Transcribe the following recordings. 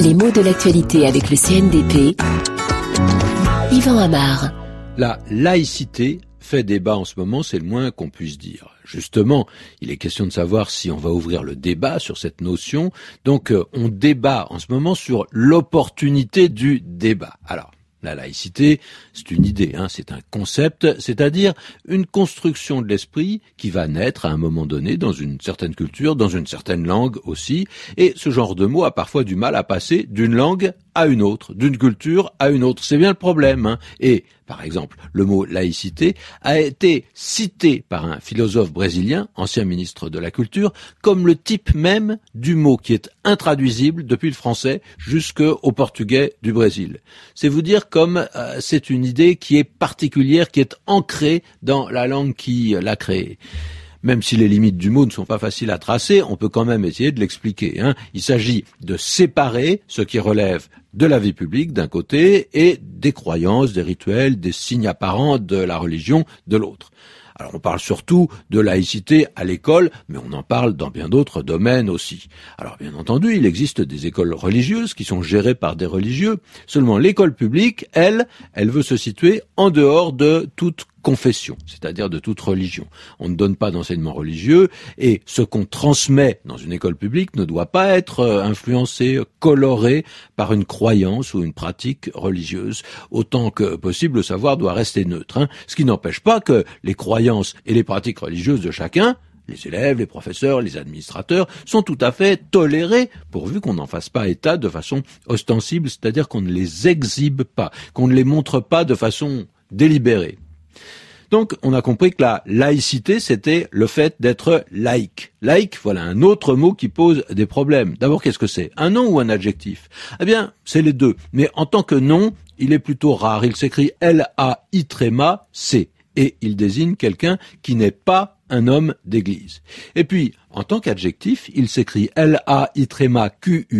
Les mots de l'actualité avec le CNDP. Yvan Amar. La laïcité fait débat en ce moment, c'est le moins qu'on puisse dire. Justement, il est question de savoir si on va ouvrir le débat sur cette notion. Donc, euh, on débat en ce moment sur l'opportunité du débat. Alors, la laïcité, c'est une idée, hein, c'est un concept, c'est-à-dire une construction de l'esprit qui va naître à un moment donné dans une certaine culture, dans une certaine langue aussi, et ce genre de mot a parfois du mal à passer d'une langue à une autre, d'une culture à une autre. C'est bien le problème. Hein. Et, par exemple, le mot laïcité a été cité par un philosophe brésilien, ancien ministre de la Culture, comme le type même du mot qui est intraduisible depuis le français jusqu'au portugais du Brésil. C'est vous dire comme euh, c'est une idée qui est particulière, qui est ancrée dans la langue qui l'a créée même si les limites du mot ne sont pas faciles à tracer, on peut quand même essayer de l'expliquer. Hein. Il s'agit de séparer ce qui relève de la vie publique d'un côté et des croyances, des rituels, des signes apparents de la religion de l'autre. Alors on parle surtout de laïcité à l'école, mais on en parle dans bien d'autres domaines aussi. Alors bien entendu, il existe des écoles religieuses qui sont gérées par des religieux. Seulement l'école publique, elle, elle veut se situer en dehors de toute confession, c'est-à-dire de toute religion. On ne donne pas d'enseignement religieux et ce qu'on transmet dans une école publique ne doit pas être euh, influencé, coloré par une croyance ou une pratique religieuse. Autant que possible, le savoir doit rester neutre. Hein. ce qui n'empêche pas que les croyances et les pratiques religieuses de chacun les élèves, les professeurs, les administrateurs sont tout à fait tolérés pourvu qu'on n'en fasse pas état de façon ostensible, c'est-à-dire qu'on ne les exhibe pas, qu'on ne les montre pas de façon délibérée. Donc, on a compris que la laïcité, c'était le fait d'être laïque. Laïque, voilà un autre mot qui pose des problèmes. D'abord, qu'est-ce que c'est? Un nom ou un adjectif? Eh bien, c'est les deux. Mais en tant que nom, il est plutôt rare. Il s'écrit L-A-I-C. Et il désigne quelqu'un qui n'est pas un homme d'église. Et puis, en tant qu'adjectif, il s'écrit L-A-I-Q-U-E.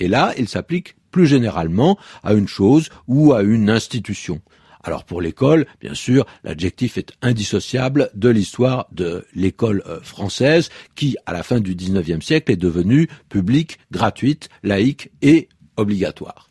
Et là, il s'applique plus généralement à une chose ou à une institution. Alors pour l'école, bien sûr, l'adjectif est indissociable de l'histoire de l'école euh, française qui, à la fin du XIXe siècle, est devenue publique, gratuite, laïque et obligatoire.